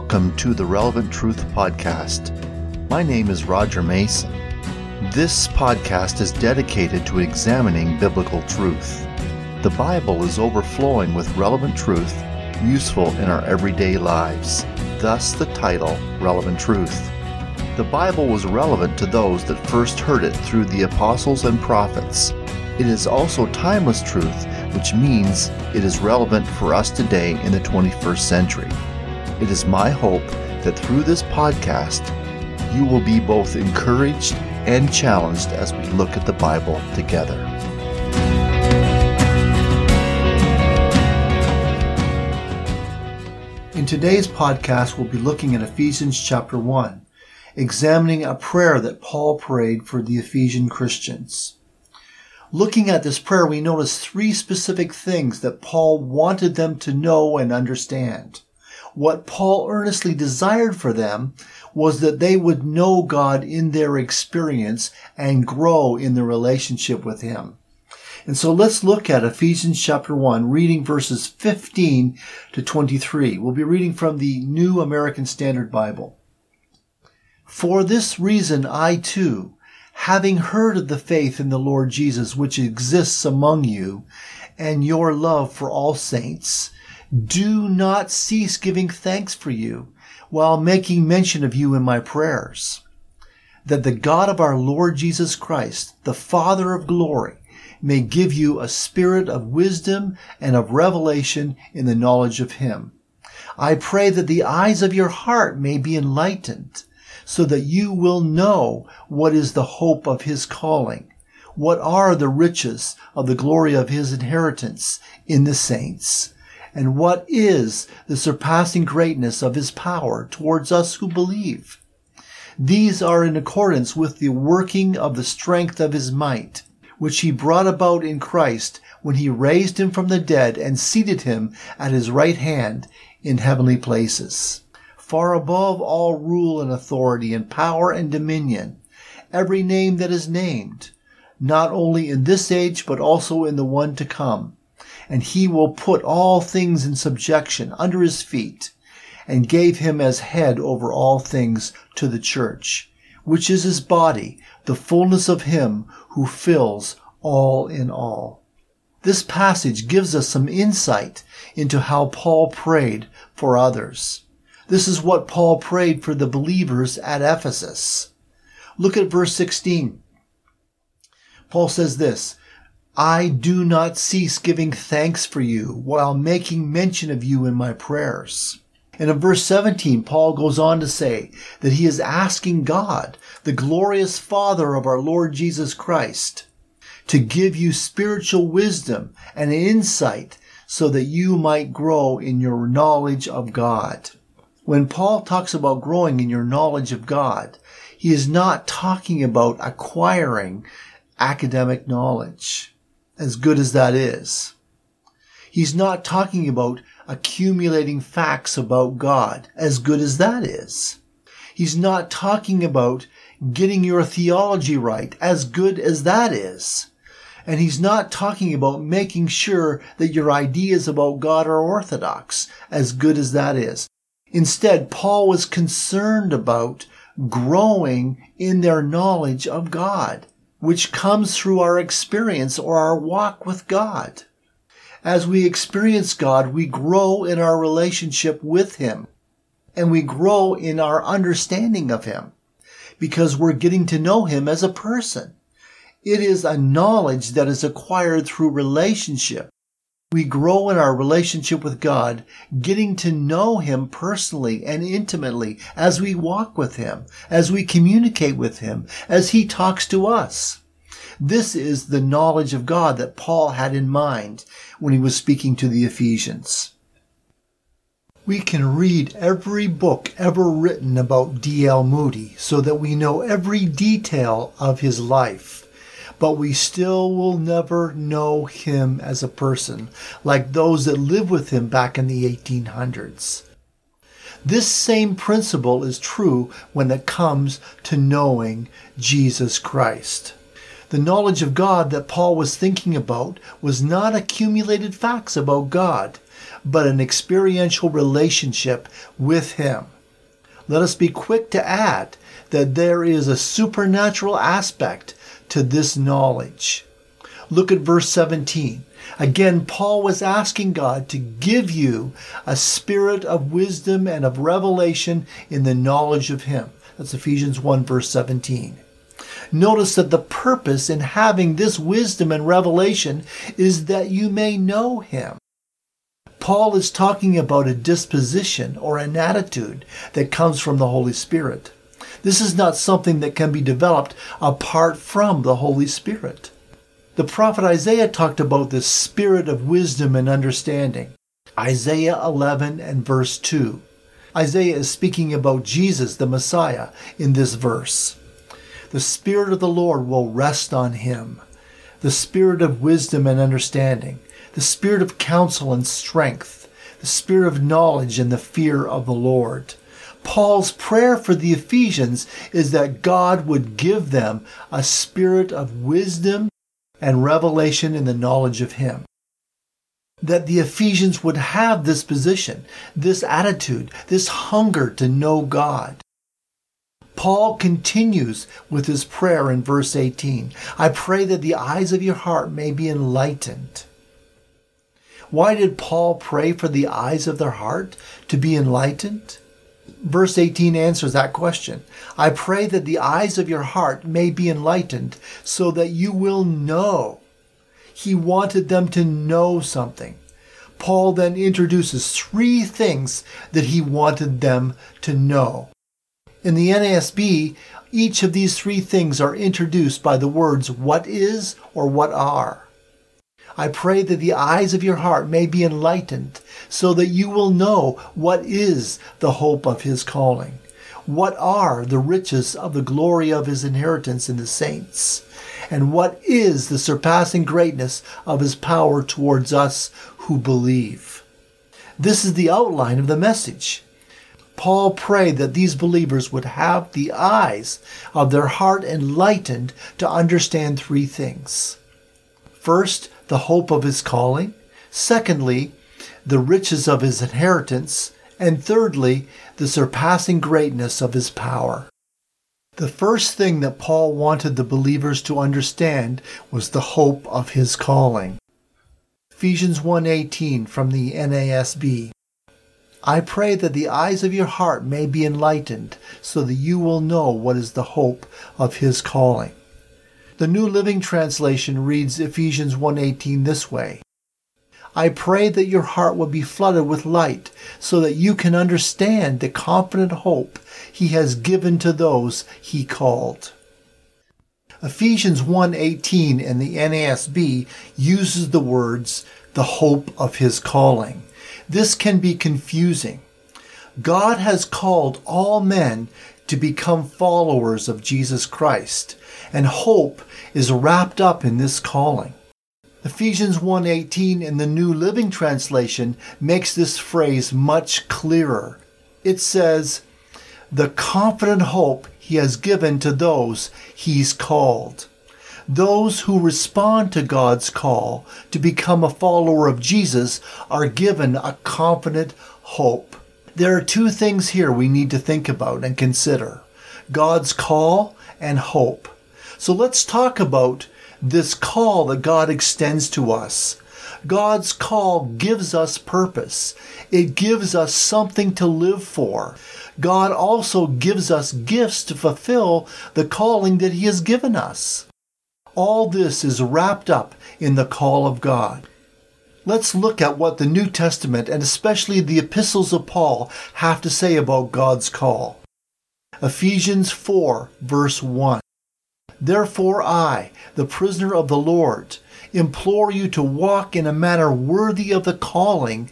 Welcome to the Relevant Truth Podcast. My name is Roger Mason. This podcast is dedicated to examining biblical truth. The Bible is overflowing with relevant truth useful in our everyday lives, thus, the title Relevant Truth. The Bible was relevant to those that first heard it through the apostles and prophets. It is also timeless truth, which means it is relevant for us today in the 21st century. It is my hope that through this podcast, you will be both encouraged and challenged as we look at the Bible together. In today's podcast, we'll be looking at Ephesians chapter 1, examining a prayer that Paul prayed for the Ephesian Christians. Looking at this prayer, we notice three specific things that Paul wanted them to know and understand. What Paul earnestly desired for them was that they would know God in their experience and grow in their relationship with Him. And so let's look at Ephesians chapter 1, reading verses 15 to 23. We'll be reading from the New American Standard Bible. For this reason, I too, having heard of the faith in the Lord Jesus which exists among you, and your love for all saints, do not cease giving thanks for you while making mention of you in my prayers, that the God of our Lord Jesus Christ, the Father of glory, may give you a spirit of wisdom and of revelation in the knowledge of him. I pray that the eyes of your heart may be enlightened, so that you will know what is the hope of his calling, what are the riches of the glory of his inheritance in the saints and what is the surpassing greatness of his power towards us who believe? These are in accordance with the working of the strength of his might, which he brought about in Christ when he raised him from the dead and seated him at his right hand in heavenly places. Far above all rule and authority and power and dominion, every name that is named, not only in this age but also in the one to come and he will put all things in subjection under his feet, and gave him as head over all things to the church, which is his body, the fullness of him who fills all in all. This passage gives us some insight into how Paul prayed for others. This is what Paul prayed for the believers at Ephesus. Look at verse 16. Paul says this, I do not cease giving thanks for you while making mention of you in my prayers. And in verse 17, Paul goes on to say that he is asking God, the glorious Father of our Lord Jesus Christ, to give you spiritual wisdom and insight so that you might grow in your knowledge of God. When Paul talks about growing in your knowledge of God, he is not talking about acquiring academic knowledge as good as that is. He's not talking about accumulating facts about God, as good as that is. He's not talking about getting your theology right, as good as that is. And he's not talking about making sure that your ideas about God are orthodox, as good as that is. Instead, Paul was concerned about growing in their knowledge of God which comes through our experience or our walk with God. As we experience God, we grow in our relationship with Him and we grow in our understanding of Him because we're getting to know Him as a person. It is a knowledge that is acquired through relationship we grow in our relationship with God, getting to know Him personally and intimately as we walk with Him, as we communicate with Him, as He talks to us. This is the knowledge of God that Paul had in mind when he was speaking to the Ephesians. We can read every book ever written about D.L. Moody so that we know every detail of his life but we still will never know him as a person like those that lived with him back in the 1800s. This same principle is true when it comes to knowing Jesus Christ. The knowledge of God that Paul was thinking about was not accumulated facts about God, but an experiential relationship with Him. Let us be quick to add that there is a supernatural aspect to this knowledge. Look at verse 17. Again, Paul was asking God to give you a spirit of wisdom and of revelation in the knowledge of Him. That's Ephesians 1, verse 17. Notice that the purpose in having this wisdom and revelation is that you may know Him. Paul is talking about a disposition or an attitude that comes from the Holy Spirit. This is not something that can be developed apart from the Holy Spirit. The prophet Isaiah talked about the spirit of wisdom and understanding. Isaiah 11 and verse 2. Isaiah is speaking about Jesus, the Messiah, in this verse. The Spirit of the Lord will rest on him. The Spirit of wisdom and understanding, the Spirit of counsel and strength, the Spirit of knowledge and the fear of the Lord. Paul's prayer for the Ephesians is that God would give them a spirit of wisdom and revelation in the knowledge of Him. That the Ephesians would have this position, this attitude, this hunger to know God. Paul continues with his prayer in verse 18 I pray that the eyes of your heart may be enlightened. Why did Paul pray for the eyes of their heart to be enlightened? Verse 18 answers that question. I pray that the eyes of your heart may be enlightened so that you will know. He wanted them to know something. Paul then introduces three things that he wanted them to know. In the NASB, each of these three things are introduced by the words what is or what are. I pray that the eyes of your heart may be enlightened so that you will know what is the hope of his calling. What are the riches of the glory of his inheritance in the saints? And what is the surpassing greatness of his power towards us who believe? This is the outline of the message. Paul prayed that these believers would have the eyes of their heart enlightened to understand three things. First, the hope of his calling. Secondly, the riches of his inheritance. And thirdly, the surpassing greatness of his power. The first thing that Paul wanted the believers to understand was the hope of his calling. Ephesians 1:18 from the NASB. I pray that the eyes of your heart may be enlightened so that you will know what is the hope of his calling. The New Living Translation reads Ephesians 1:18 this way: I pray that your heart will be flooded with light so that you can understand the confident hope he has given to those he called. Ephesians 1:18 in the NASB uses the words the hope of his calling. This can be confusing. God has called all men to become followers of Jesus Christ and hope is wrapped up in this calling. Ephesians 1:18 in the New Living Translation makes this phrase much clearer. It says, "The confident hope he has given to those he's called." Those who respond to God's call to become a follower of Jesus are given a confident hope. There are two things here we need to think about and consider God's call and hope. So let's talk about this call that God extends to us. God's call gives us purpose. It gives us something to live for. God also gives us gifts to fulfill the calling that He has given us. All this is wrapped up in the call of God. Let's look at what the New Testament and especially the epistles of Paul have to say about God's call. Ephesians 4, verse 1. Therefore, I, the prisoner of the Lord, implore you to walk in a manner worthy of the calling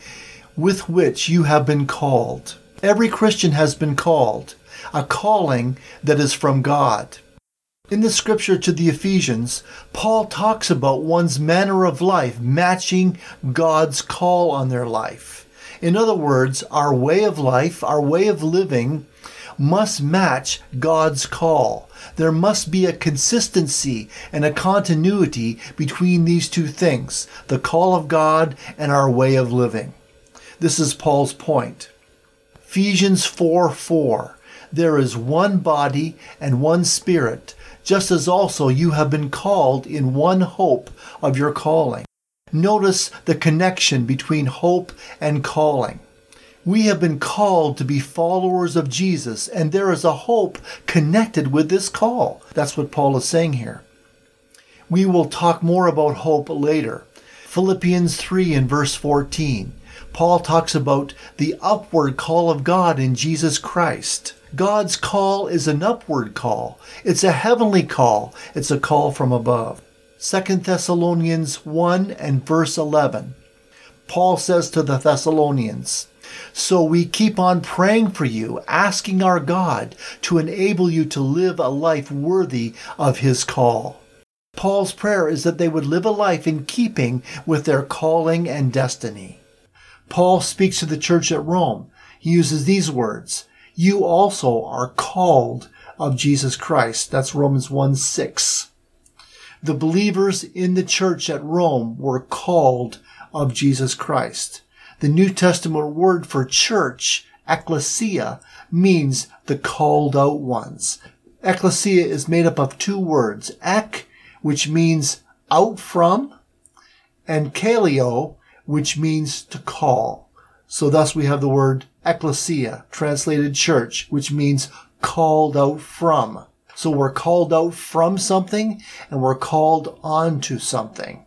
with which you have been called. Every Christian has been called, a calling that is from God. In the scripture to the Ephesians, Paul talks about one's manner of life matching God's call on their life. In other words, our way of life, our way of living, must match God's call. There must be a consistency and a continuity between these two things, the call of God and our way of living. This is Paul's point. Ephesians 4 4. There is one body and one spirit, just as also you have been called in one hope of your calling. Notice the connection between hope and calling. We have been called to be followers of Jesus, and there is a hope connected with this call. That's what Paul is saying here. We will talk more about hope later. Philippians 3 and verse 14. Paul talks about the upward call of God in Jesus Christ. God's call is an upward call. It's a heavenly call. It's a call from above. 2 Thessalonians 1 and verse 11. Paul says to the Thessalonians, So we keep on praying for you, asking our God to enable you to live a life worthy of his call. Paul's prayer is that they would live a life in keeping with their calling and destiny. Paul speaks to the church at Rome. He uses these words You also are called of Jesus Christ. That's Romans 1 6. The believers in the church at Rome were called of Jesus Christ. The New Testament word for church, ecclesia, means the called out ones. Ecclesia is made up of two words, ek which means out from, and kaleo, which means to call. So thus we have the word ecclesia, translated church, which means called out from. So we're called out from something and we're called onto something.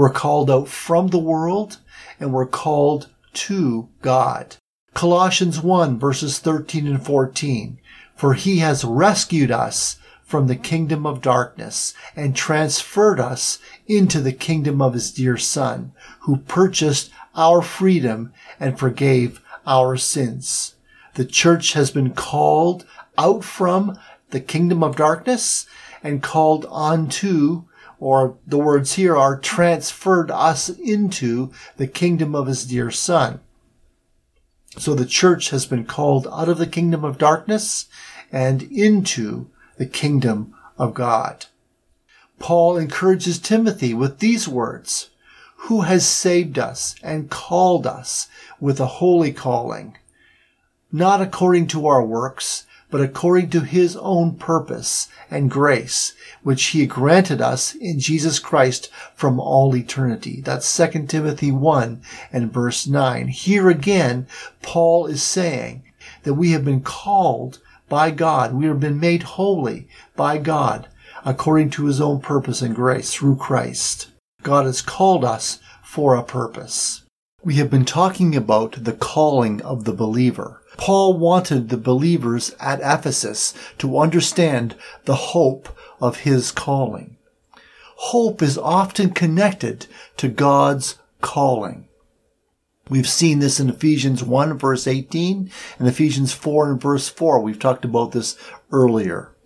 We're called out from the world and we're called to God. Colossians 1 verses 13 and 14. For he has rescued us from the kingdom of darkness and transferred us into the kingdom of his dear son, who purchased our freedom and forgave our sins. The church has been called out from the kingdom of darkness and called onto, or the words here are transferred us into the kingdom of his dear son. So the church has been called out of the kingdom of darkness and into the kingdom of God. Paul encourages Timothy with these words, who has saved us and called us with a holy calling, not according to our works, but according to his own purpose and grace, which he granted us in Jesus Christ from all eternity. That's 2 Timothy 1 and verse 9. Here again, Paul is saying that we have been called by God. We have been made holy by God according to his own purpose and grace through Christ. God has called us for a purpose. We have been talking about the calling of the believer. Paul wanted the believers at Ephesus to understand the hope of his calling. Hope is often connected to God's calling. We've seen this in Ephesians 1 verse 18 and Ephesians 4 and verse 4. We've talked about this earlier.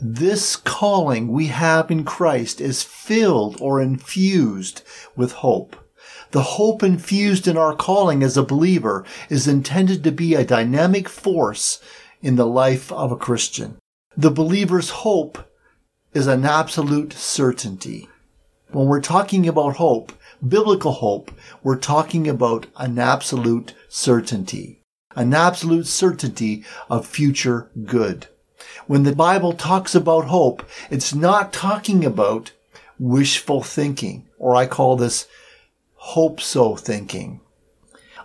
This calling we have in Christ is filled or infused with hope. The hope infused in our calling as a believer is intended to be a dynamic force in the life of a Christian. The believer's hope is an absolute certainty. When we're talking about hope, biblical hope, we're talking about an absolute certainty, an absolute certainty of future good. When the Bible talks about hope, it's not talking about wishful thinking, or I call this hope so thinking.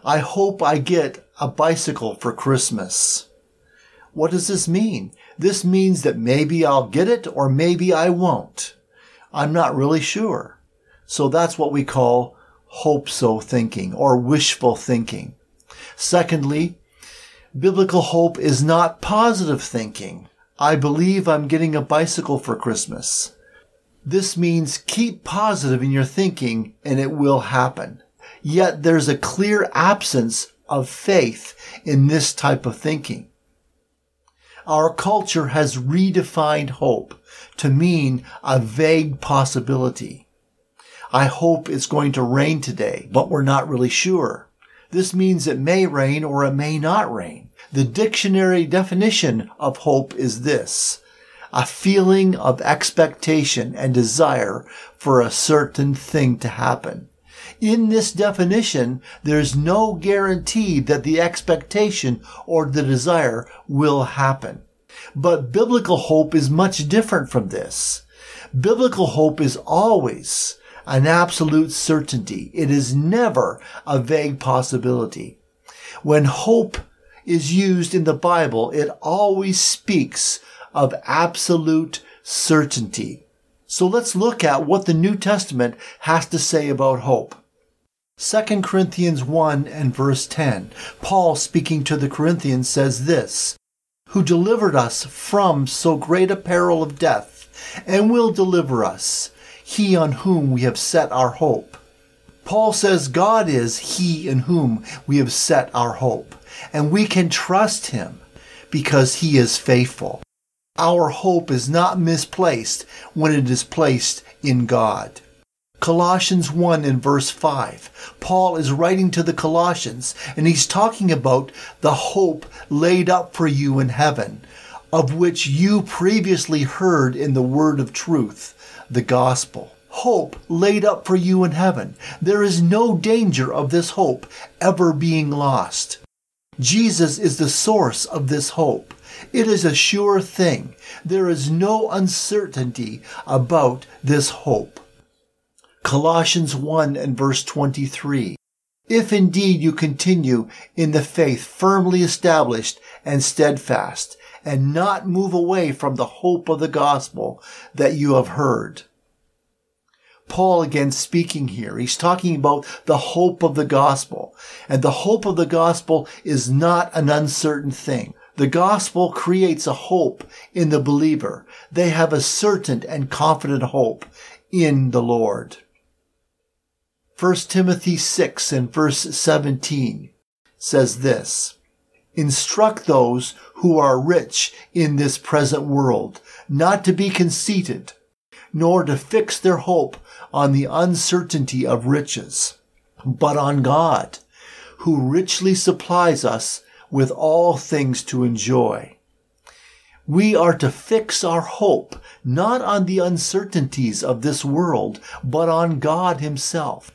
I hope I get a bicycle for Christmas. What does this mean? This means that maybe I'll get it or maybe I won't. I'm not really sure. So that's what we call hope so thinking or wishful thinking. Secondly, biblical hope is not positive thinking. I believe I'm getting a bicycle for Christmas. This means keep positive in your thinking and it will happen. Yet there's a clear absence of faith in this type of thinking. Our culture has redefined hope to mean a vague possibility. I hope it's going to rain today, but we're not really sure. This means it may rain or it may not rain. The dictionary definition of hope is this. A feeling of expectation and desire for a certain thing to happen. In this definition, there's no guarantee that the expectation or the desire will happen. But biblical hope is much different from this. Biblical hope is always an absolute certainty. It is never a vague possibility. When hope is used in the Bible, it always speaks of absolute certainty. So let's look at what the New Testament has to say about hope. 2 Corinthians 1 and verse 10. Paul speaking to the Corinthians says this, who delivered us from so great a peril of death, and will deliver us, he on whom we have set our hope. Paul says God is he in whom we have set our hope, and we can trust him because he is faithful. Our hope is not misplaced when it is placed in God. Colossians 1 in verse 5. Paul is writing to the Colossians and he's talking about the hope laid up for you in heaven, of which you previously heard in the word of truth, the gospel. Hope laid up for you in heaven. There is no danger of this hope ever being lost. Jesus is the source of this hope. It is a sure thing. There is no uncertainty about this hope. Colossians 1 and verse 23. If indeed you continue in the faith firmly established and steadfast, and not move away from the hope of the gospel that you have heard. Paul again speaking here. He's talking about the hope of the gospel. And the hope of the gospel is not an uncertain thing. The gospel creates a hope in the believer. They have a certain and confident hope in the Lord. 1 Timothy 6 and verse 17 says this, Instruct those who are rich in this present world not to be conceited, nor to fix their hope on the uncertainty of riches, but on God, who richly supplies us with all things to enjoy. We are to fix our hope not on the uncertainties of this world, but on God Himself.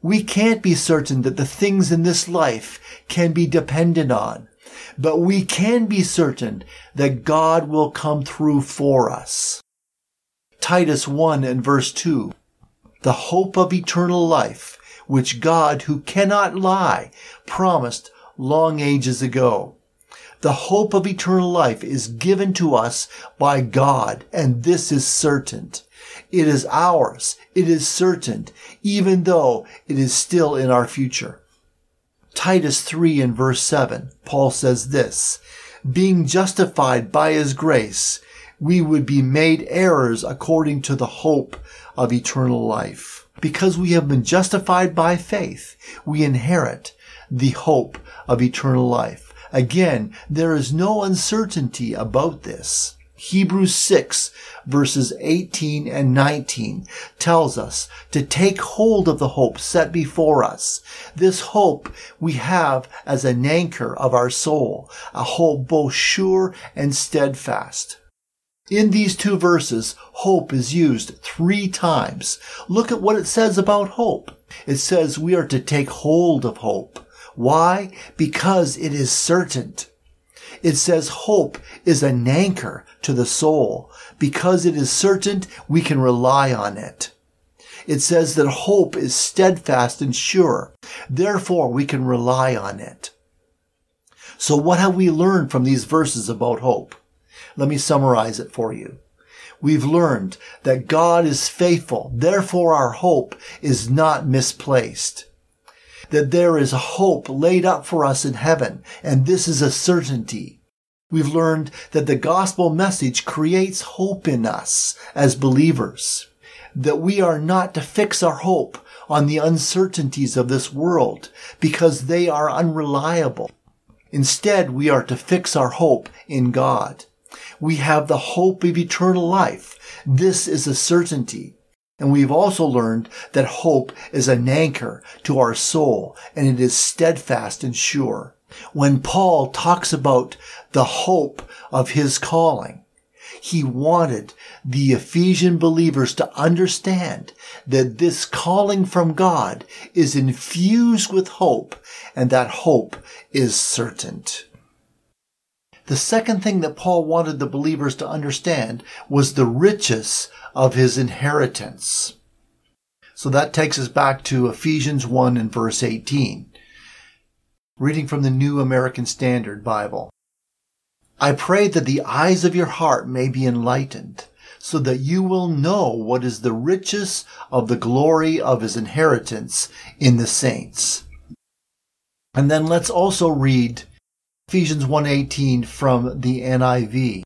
We can't be certain that the things in this life can be depended on, but we can be certain that God will come through for us. Titus 1 and verse 2. The hope of eternal life, which God, who cannot lie, promised long ages ago. The hope of eternal life is given to us by God, and this is certain. It is ours. It is certain, even though it is still in our future. Titus 3 and verse 7, Paul says this, being justified by his grace, we would be made heirs according to the hope of eternal life. Because we have been justified by faith, we inherit the hope of eternal life. Again, there is no uncertainty about this. Hebrews 6 verses 18 and 19 tells us to take hold of the hope set before us. This hope we have as an anchor of our soul, a hope both sure and steadfast. In these two verses, hope is used three times. Look at what it says about hope. It says we are to take hold of hope. Why? Because it is certain. It says hope is an anchor to the soul. Because it is certain, we can rely on it. It says that hope is steadfast and sure. Therefore, we can rely on it. So what have we learned from these verses about hope? Let me summarize it for you. We've learned that God is faithful. Therefore, our hope is not misplaced that there is a hope laid up for us in heaven, and this is a certainty. We've learned that the gospel message creates hope in us as believers, that we are not to fix our hope on the uncertainties of this world because they are unreliable. Instead, we are to fix our hope in God. We have the hope of eternal life. This is a certainty. And we've also learned that hope is an anchor to our soul and it is steadfast and sure. When Paul talks about the hope of his calling, He wanted the Ephesian believers to understand that this calling from God is infused with hope and that hope is certain. The second thing that Paul wanted the believers to understand was the riches of his inheritance. So that takes us back to Ephesians 1 and verse 18. Reading from the New American Standard Bible. I pray that the eyes of your heart may be enlightened, so that you will know what is the riches of the glory of his inheritance in the saints. And then let's also read Ephesians 1:18 from the NIV.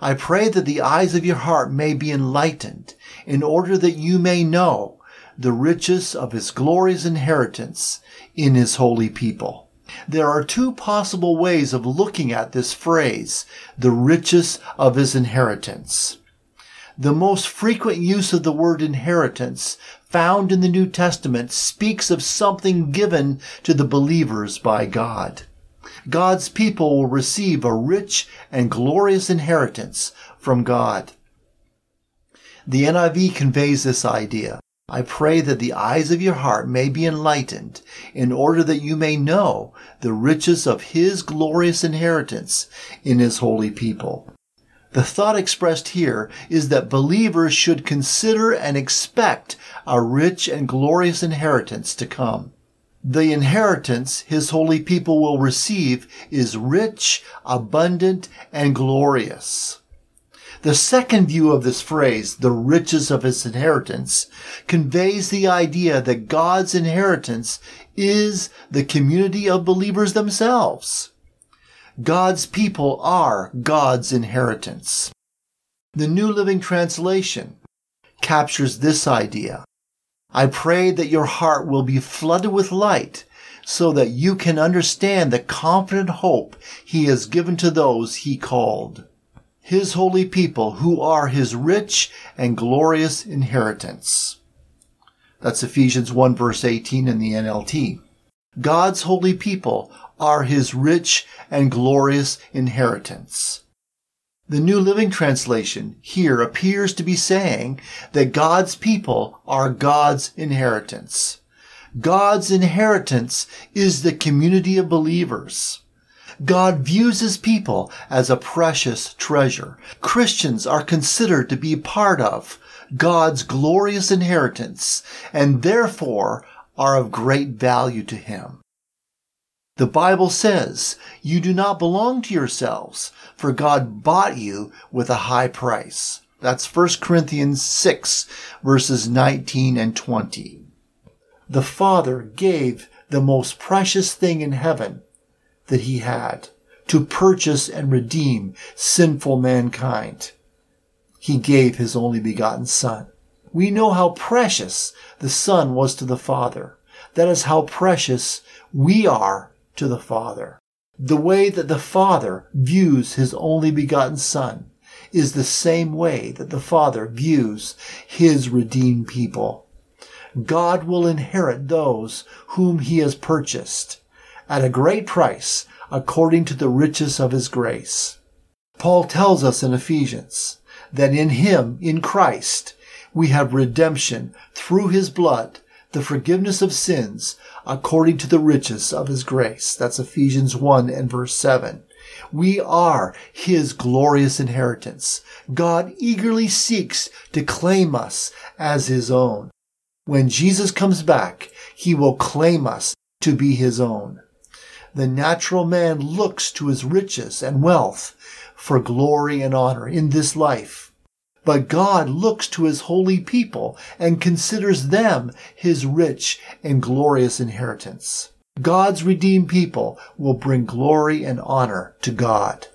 I pray that the eyes of your heart may be enlightened, in order that you may know the riches of his glorious inheritance in his holy people. There are two possible ways of looking at this phrase, the riches of his inheritance. The most frequent use of the word inheritance found in the New Testament speaks of something given to the believers by God. God's people will receive a rich and glorious inheritance from God. The NIV conveys this idea. I pray that the eyes of your heart may be enlightened, in order that you may know the riches of his glorious inheritance in his holy people. The thought expressed here is that believers should consider and expect a rich and glorious inheritance to come. The inheritance his holy people will receive is rich, abundant, and glorious. The second view of this phrase, the riches of his inheritance, conveys the idea that God's inheritance is the community of believers themselves. God's people are God's inheritance. The New Living Translation captures this idea. I pray that your heart will be flooded with light so that you can understand the confident hope he has given to those he called his holy people who are his rich and glorious inheritance. That's Ephesians 1 verse 18 in the NLT. God's holy people are his rich and glorious inheritance. The New Living Translation here appears to be saying that God's people are God's inheritance. God's inheritance is the community of believers. God views his people as a precious treasure. Christians are considered to be part of God's glorious inheritance and therefore are of great value to him. The Bible says, you do not belong to yourselves, for God bought you with a high price. That's 1 Corinthians 6 verses 19 and 20. The Father gave the most precious thing in heaven that he had to purchase and redeem sinful mankind. He gave his only begotten Son. We know how precious the Son was to the Father. That is how precious we are to the Father. The way that the Father views his only begotten Son is the same way that the Father views his redeemed people. God will inherit those whom he has purchased at a great price according to the riches of his grace. Paul tells us in Ephesians that in him, in Christ, we have redemption through his blood, the forgiveness of sins, according to the riches of his grace. That's Ephesians 1 and verse 7. We are his glorious inheritance. God eagerly seeks to claim us as his own. When Jesus comes back, he will claim us to be his own the natural man looks to his riches and wealth for glory and honor in this life. But God looks to his holy people and considers them his rich and glorious inheritance. God's redeemed people will bring glory and honor to God.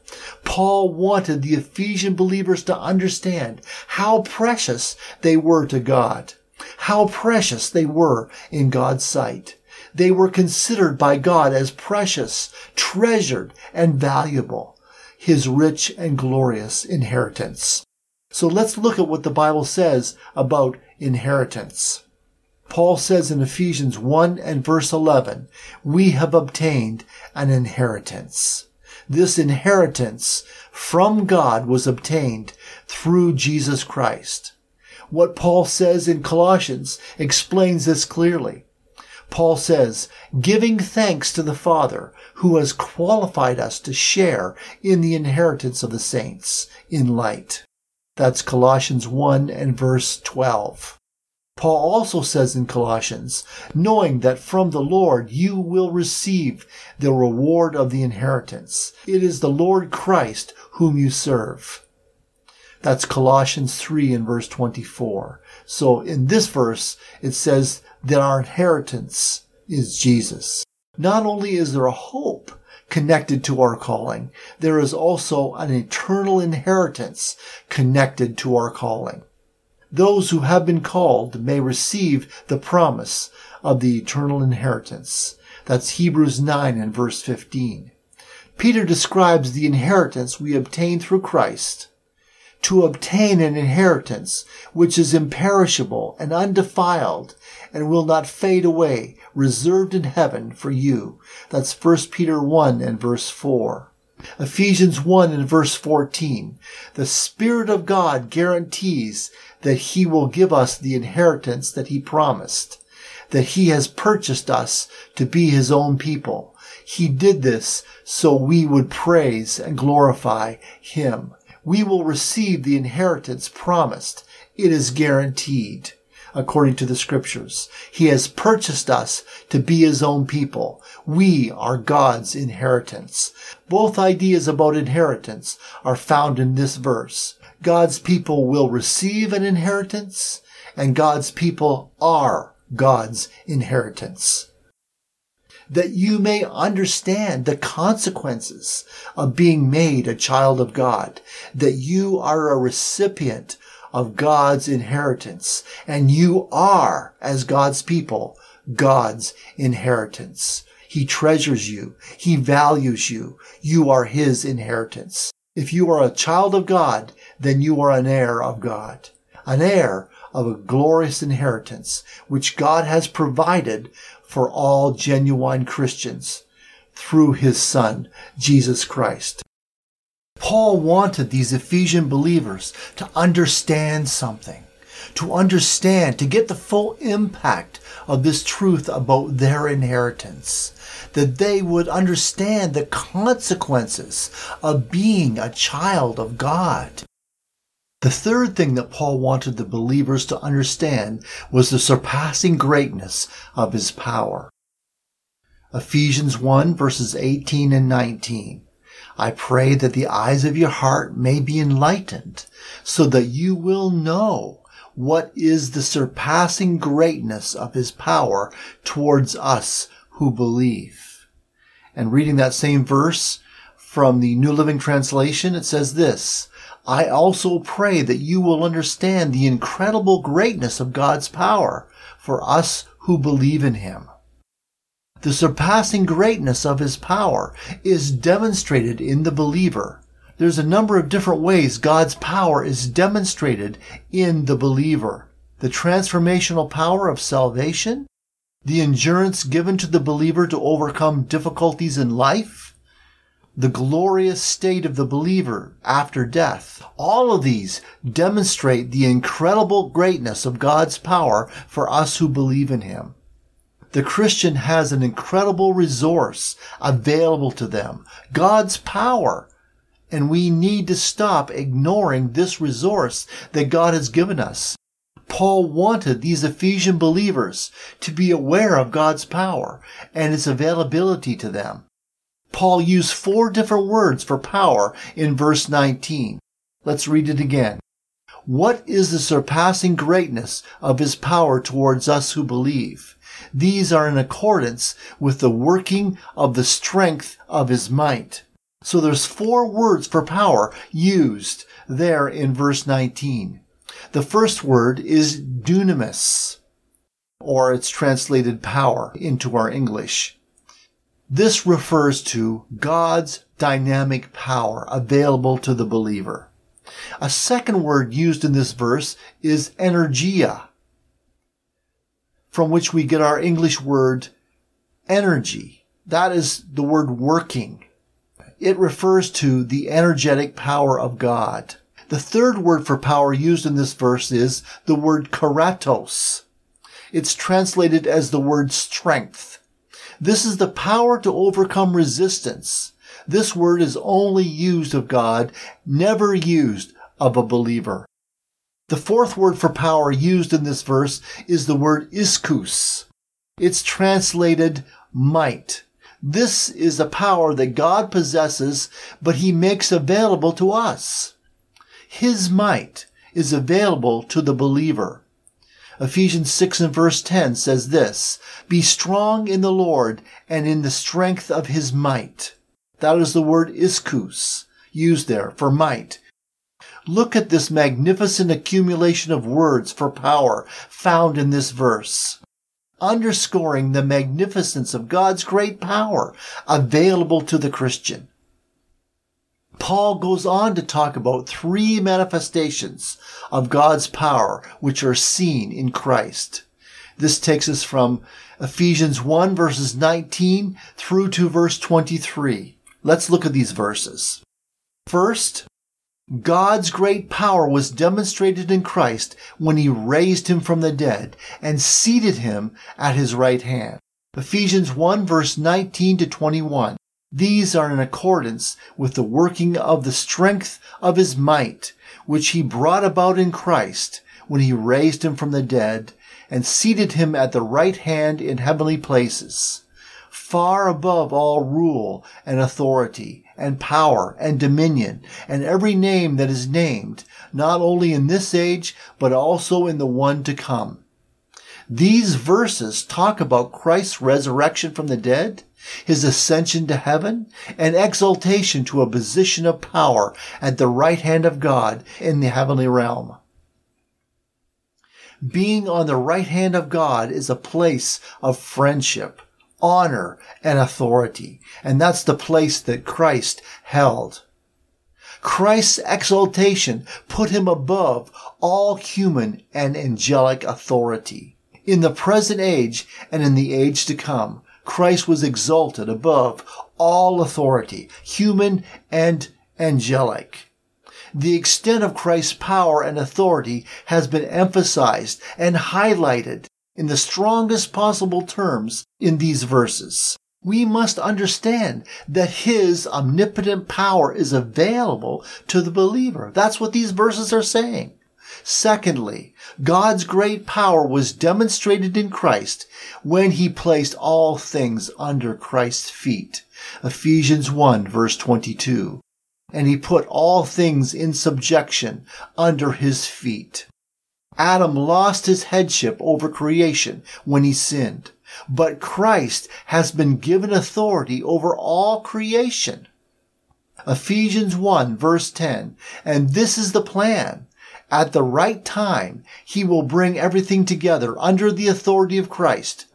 Paul wanted the Ephesian believers to understand how precious they were to God, how precious they were in God's sight. They were considered by God as precious, treasured, and valuable, his rich and glorious inheritance. So let's look at what the Bible says about inheritance. Paul says in Ephesians 1 and verse 11, we have obtained an inheritance. This inheritance from God was obtained through Jesus Christ. What Paul says in Colossians explains this clearly. Paul says, giving thanks to the Father who has qualified us to share in the inheritance of the saints in light. That's Colossians 1 and verse 12. Paul also says in Colossians, knowing that from the Lord you will receive the reward of the inheritance. It is the Lord Christ whom you serve. That's Colossians 3 and verse 24. So in this verse, it says that our inheritance is Jesus. Not only is there a hope connected to our calling, there is also an eternal inheritance connected to our calling. Those who have been called may receive the promise of the eternal inheritance. That's Hebrews 9 and verse 15. Peter describes the inheritance we obtain through Christ to obtain an inheritance which is imperishable and undefiled and will not fade away, reserved in heaven for you. That's 1 Peter 1 and verse 4. Ephesians 1 and verse 14. The Spirit of God guarantees that He will give us the inheritance that He promised, that He has purchased us to be His own people. He did this so we would praise and glorify Him. We will receive the inheritance promised. It is guaranteed according to the scriptures. He has purchased us to be his own people. We are God's inheritance. Both ideas about inheritance are found in this verse. God's people will receive an inheritance and God's people are God's inheritance. That you may understand the consequences of being made a child of God, that you are a recipient of God's inheritance. And you are, as God's people, God's inheritance. He treasures you. He values you. You are His inheritance. If you are a child of God, then you are an heir of God, an heir of a glorious inheritance, which God has provided for all genuine Christians through His Son, Jesus Christ. Paul wanted these Ephesian believers to understand something, to understand, to get the full impact of this truth about their inheritance, that they would understand the consequences of being a child of God. The third thing that Paul wanted the believers to understand was the surpassing greatness of his power. Ephesians 1 verses 18 and 19. I pray that the eyes of your heart may be enlightened so that you will know what is the surpassing greatness of his power towards us who believe. And reading that same verse from the New Living Translation, it says this, I also pray that you will understand the incredible greatness of God's power for us who believe in him. The surpassing greatness of his power is demonstrated in the believer. There's a number of different ways God's power is demonstrated in the believer. The transformational power of salvation, the endurance given to the believer to overcome difficulties in life, the glorious state of the believer after death. All of these demonstrate the incredible greatness of God's power for us who believe in Him. The Christian has an incredible resource available to them, God's power. And we need to stop ignoring this resource that God has given us. Paul wanted these Ephesian believers to be aware of God's power and its availability to them. Paul used four different words for power in verse 19. Let's read it again. What is the surpassing greatness of his power towards us who believe? These are in accordance with the working of the strength of his might. So there's four words for power used there in verse 19. The first word is dunamis, or it's translated power into our English. This refers to God's dynamic power available to the believer. A second word used in this verse is energia, from which we get our English word energy. That is the word working. it refers to the energetic power of God. The third word for power used in this verse is the word kratos. It's translated as the word strength. This is the power to overcome resistance. This word is only used of God, never used of a believer. The fourth word for power used in this verse is the word ischus. It's translated might. This is a power that God possesses, but he makes available to us. His might is available to the believer. Ephesians 6 and verse 10 says this, Be strong in the Lord and in the strength of his might. That is the word ischus used there for might. Look at this magnificent accumulation of words for power found in this verse underscoring the magnificence of God's great power available to the Christian. Paul goes on to talk about three manifestations of God's power which are seen in Christ. This takes us from Ephesians 1 verses 19 through to verse 23. Let's look at these verses. First, God's great power was demonstrated in Christ when he raised him from the dead and seated him at his right hand. Ephesians 1 verse 19 to 21. These are in accordance with the working of the strength of his might, which he brought about in Christ when he raised him from the dead and seated him at the right hand in heavenly places, far above all rule and authority and power and dominion and every name that is named, not only in this age, but also in the one to come. These verses talk about Christ's resurrection from the dead, his ascension to heaven, and exaltation to a position of power at the right hand of God in the heavenly realm. Being on the right hand of God is a place of friendship, honor, and authority. And that's the place that Christ held. Christ's exaltation put him above all human and angelic authority. In the present age and in the age to come, Christ was exalted above all authority, human and angelic. The extent of Christ's power and authority has been emphasized and highlighted in the strongest possible terms in these verses. We must understand that his omnipotent power is available to the believer. That's what these verses are saying. Secondly, God's great power was demonstrated in Christ when he placed all things under Christ's feet. Ephesians 1 verse 22. And he put all things in subjection under his feet. Adam lost his headship over creation when he sinned, but Christ has been given authority over all creation. Ephesians 1 verse 10, and this is the plan. At the right time, he will bring everything together under the authority of Christ,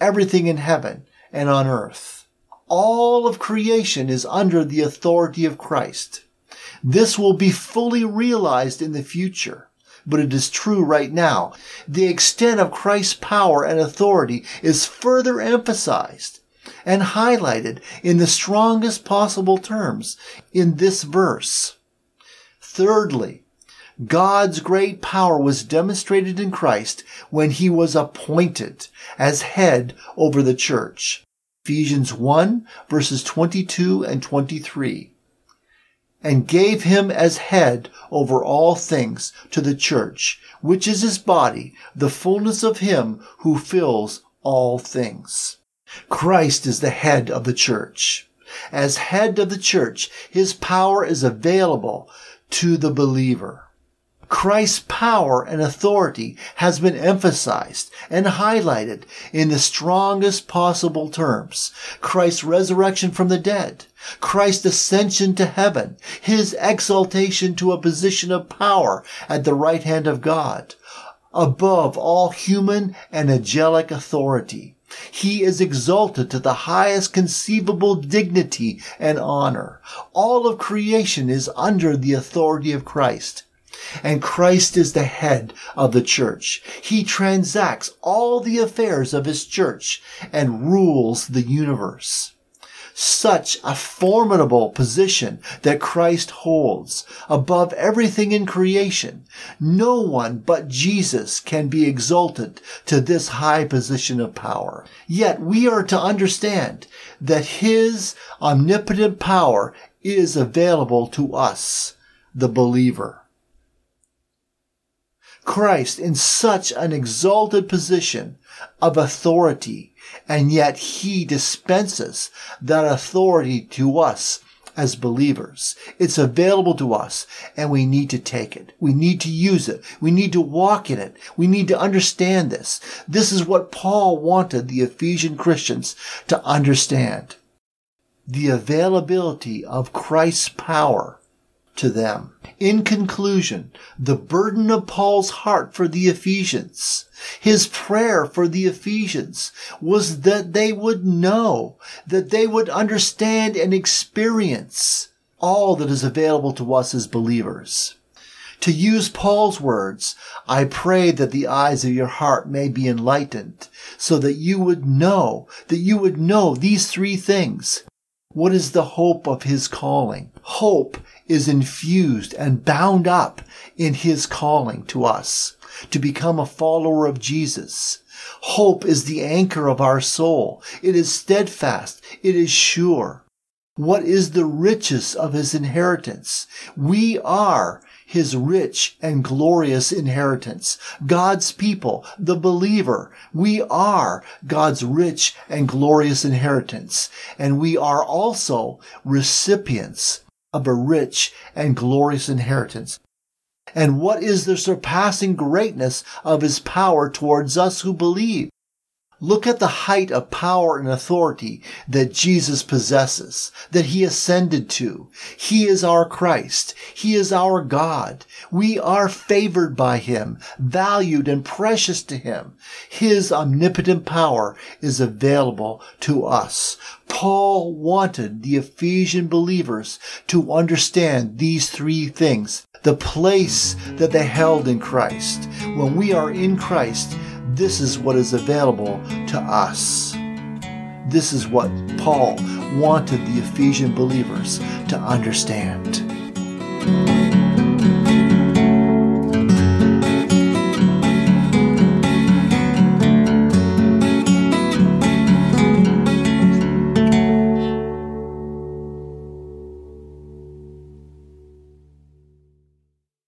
everything in heaven and on earth. All of creation is under the authority of Christ. This will be fully realized in the future but it is true right now. The extent of Christ's power and authority is further emphasized and highlighted in the strongest possible terms in this verse. Thirdly, God's great power was demonstrated in Christ when he was appointed as head over the church. Ephesians 1 verses 22 and 23 and gave him as head over all things to the church, which is his body, the fullness of him who fills all things. Christ is the head of the church. As head of the church, his power is available to the believer. Christ's power and authority has been emphasized and highlighted in the strongest possible terms. Christ's resurrection from the dead, Christ's ascension to heaven, his exaltation to a position of power at the right hand of God, above all human and angelic authority. He is exalted to the highest conceivable dignity and honor. All of creation is under the authority of Christ. And Christ is the head of the church. He transacts all the affairs of his church and rules the universe. such a formidable position that Christ holds above everything in creation. No one but Jesus can be exalted to this high position of power. Yet we are to understand that his omnipotent power is available to us, the believer. Christ in such an exalted position of authority, and yet he dispenses that authority to us as believers. It's available to us and we need to take it. We need to use it. We need to walk in it. We need to understand this. This is what Paul wanted the Ephesian Christians to understand. The availability of Christ's power to them. In conclusion, the burden of Paul's heart for the Ephesians, his prayer for the Ephesians was that they would know, that they would understand and experience all that is available to us as believers. To use Paul's words, I pray that the eyes of your heart may be enlightened so that you would know, that you would know these three things. What is the hope of his calling? Hope is infused and bound up in his calling to us to become a follower of Jesus. Hope is the anchor of our soul. It is steadfast. It is sure. What is the riches of his inheritance? We are his rich and glorious inheritance. God's people, the believer, we are God's rich and glorious inheritance. And we are also recipients of a rich and glorious inheritance. And what is the surpassing greatness of his power towards us who believe? Look at the height of power and authority that Jesus possesses, that he ascended to. He is our Christ. He is our God. We are favored by him, valued and precious to him. His omnipotent power is available to us. Paul wanted the Ephesian believers to understand these three things. The place that they held in Christ. When we are in Christ, this is what is available to us. This is what Paul wanted the Ephesian believers to understand.